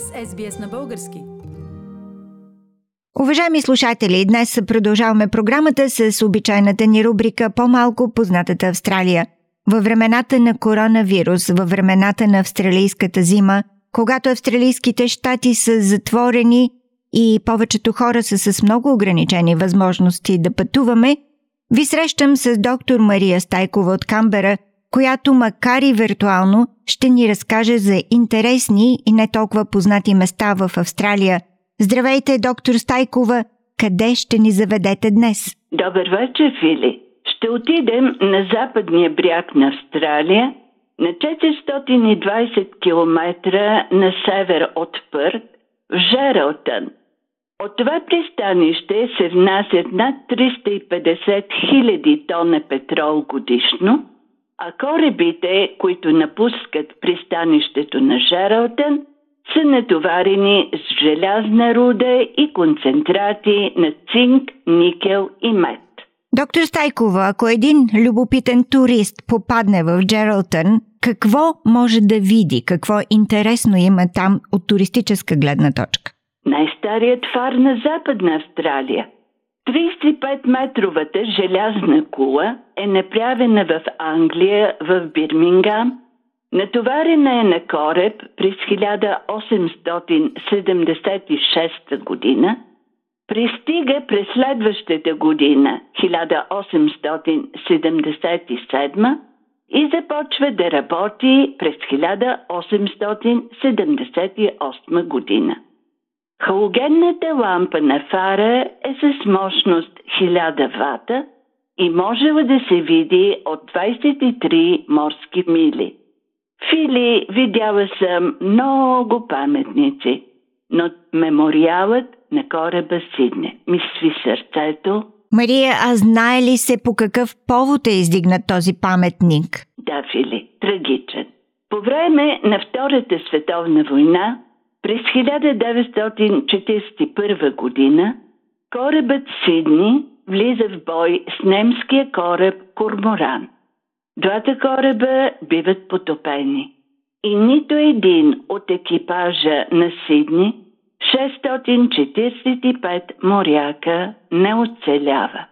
сте с SBS на български. Уважаеми слушатели, днес продължаваме програмата с обичайната ни рубрика По-малко познатата Австралия. Във времената на коронавирус, във времената на австралийската зима, когато австралийските щати са затворени и повечето хора са с много ограничени възможности да пътуваме, ви срещам с доктор Мария Стайкова от Камбера – която макар и виртуално ще ни разкаже за интересни и не толкова познати места в Австралия. Здравейте, доктор Стайкова! Къде ще ни заведете днес? Добър вечер, Фили! Ще отидем на западния бряг на Австралия, на 420 км на север от Пърт, в Жералтън. От това пристанище се внасят над 350 000 тона петрол годишно – а корабите, които напускат пристанището на Жералтън, са натоварени с желязна руда и концентрати на цинк, никел и мед. Доктор Стайкова, ако един любопитен турист попадне в Джералтън, какво може да види? Какво интересно има там от туристическа гледна точка? Най-старият фар на Западна Австралия – 35-метровата желязна кула е направена в Англия, в Бирмингам. Натоварена е на кораб през 1876 година. Пристига през следващата година, 1877 и започва да работи през 1878 година. Халогенната лампа на фара е с мощност 1000 вата и можела да се види от 23 морски мили. Фили видяла съм много паметници, но мемориалът на кораба Сидне ми сви сърцето. Мария, а знае ли се по какъв повод е издигнат този паметник? Да, Фили, трагичен. По време на Втората световна война през 1941 година корабът Сидни влиза в бой с немския кораб Корморан. Двата кораба биват потопени и нито един от екипажа на Сидни 645 моряка не оцелява.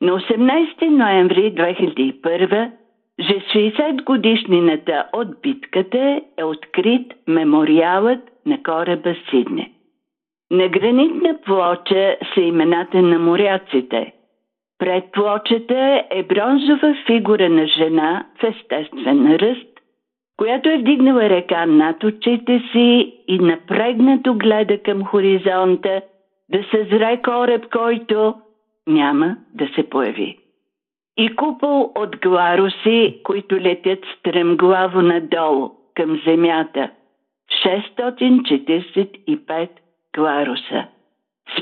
На 18 ноември 2001 же 60 годишнината от битката е открит мемориалът на кораба Сидне. На гранитна плоча са имената на моряците. Пред плочата е бронзова фигура на жена в естествен ръст, която е вдигнала ръка над очите си и напрегнато гледа към хоризонта да съзре кораб, който няма да се появи. И купол от гларуси, които летят стремглаво надолу към земята – 645 гларуса.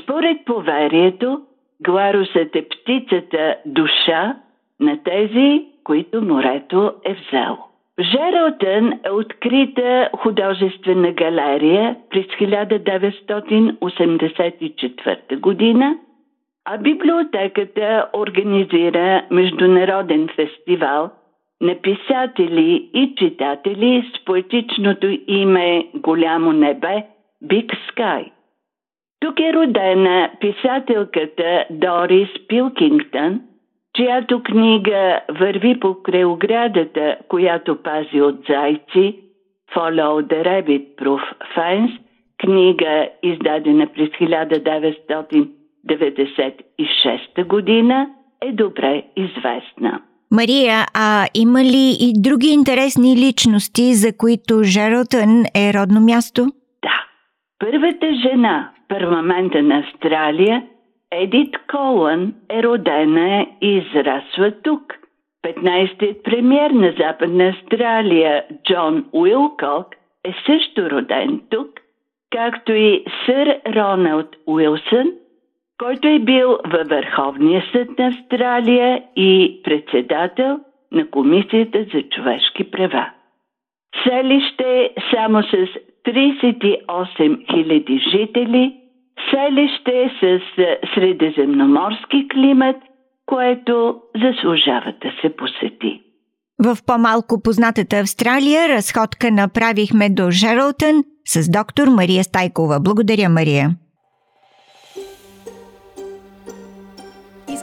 Според поверието, гларусът е птицата душа на тези, които морето е взело. Жералтън е открита художествена галерия през 1984 година, а библиотеката организира международен фестивал – на писатели и читатели с поетичното име Голямо небе Big Sky. Тук е родена писателката Дорис Пилкингтън, чиято книга върви по крайоградата, която пази от зайци, Follow the Rabbit Proof Fence, книга издадена през 1996 година, е добре известна. Мария, а има ли и други интересни личности, за които Жеротън е родно място? Да. Първата жена в парламента на Австралия, Едит Колън, е родена и израсва тук. 15-тият премьер на Западна Австралия, Джон Уилкок, е също роден тук, както и сър Роналд Уилсън – който е бил във Върховния съд на Австралия и председател на Комисията за човешки права. Селище само с 38 000 жители, селище с средиземноморски климат, което заслужава да се посети. В по-малко познатата Австралия разходка направихме до Жералтън с доктор Мария Стайкова. Благодаря, Мария.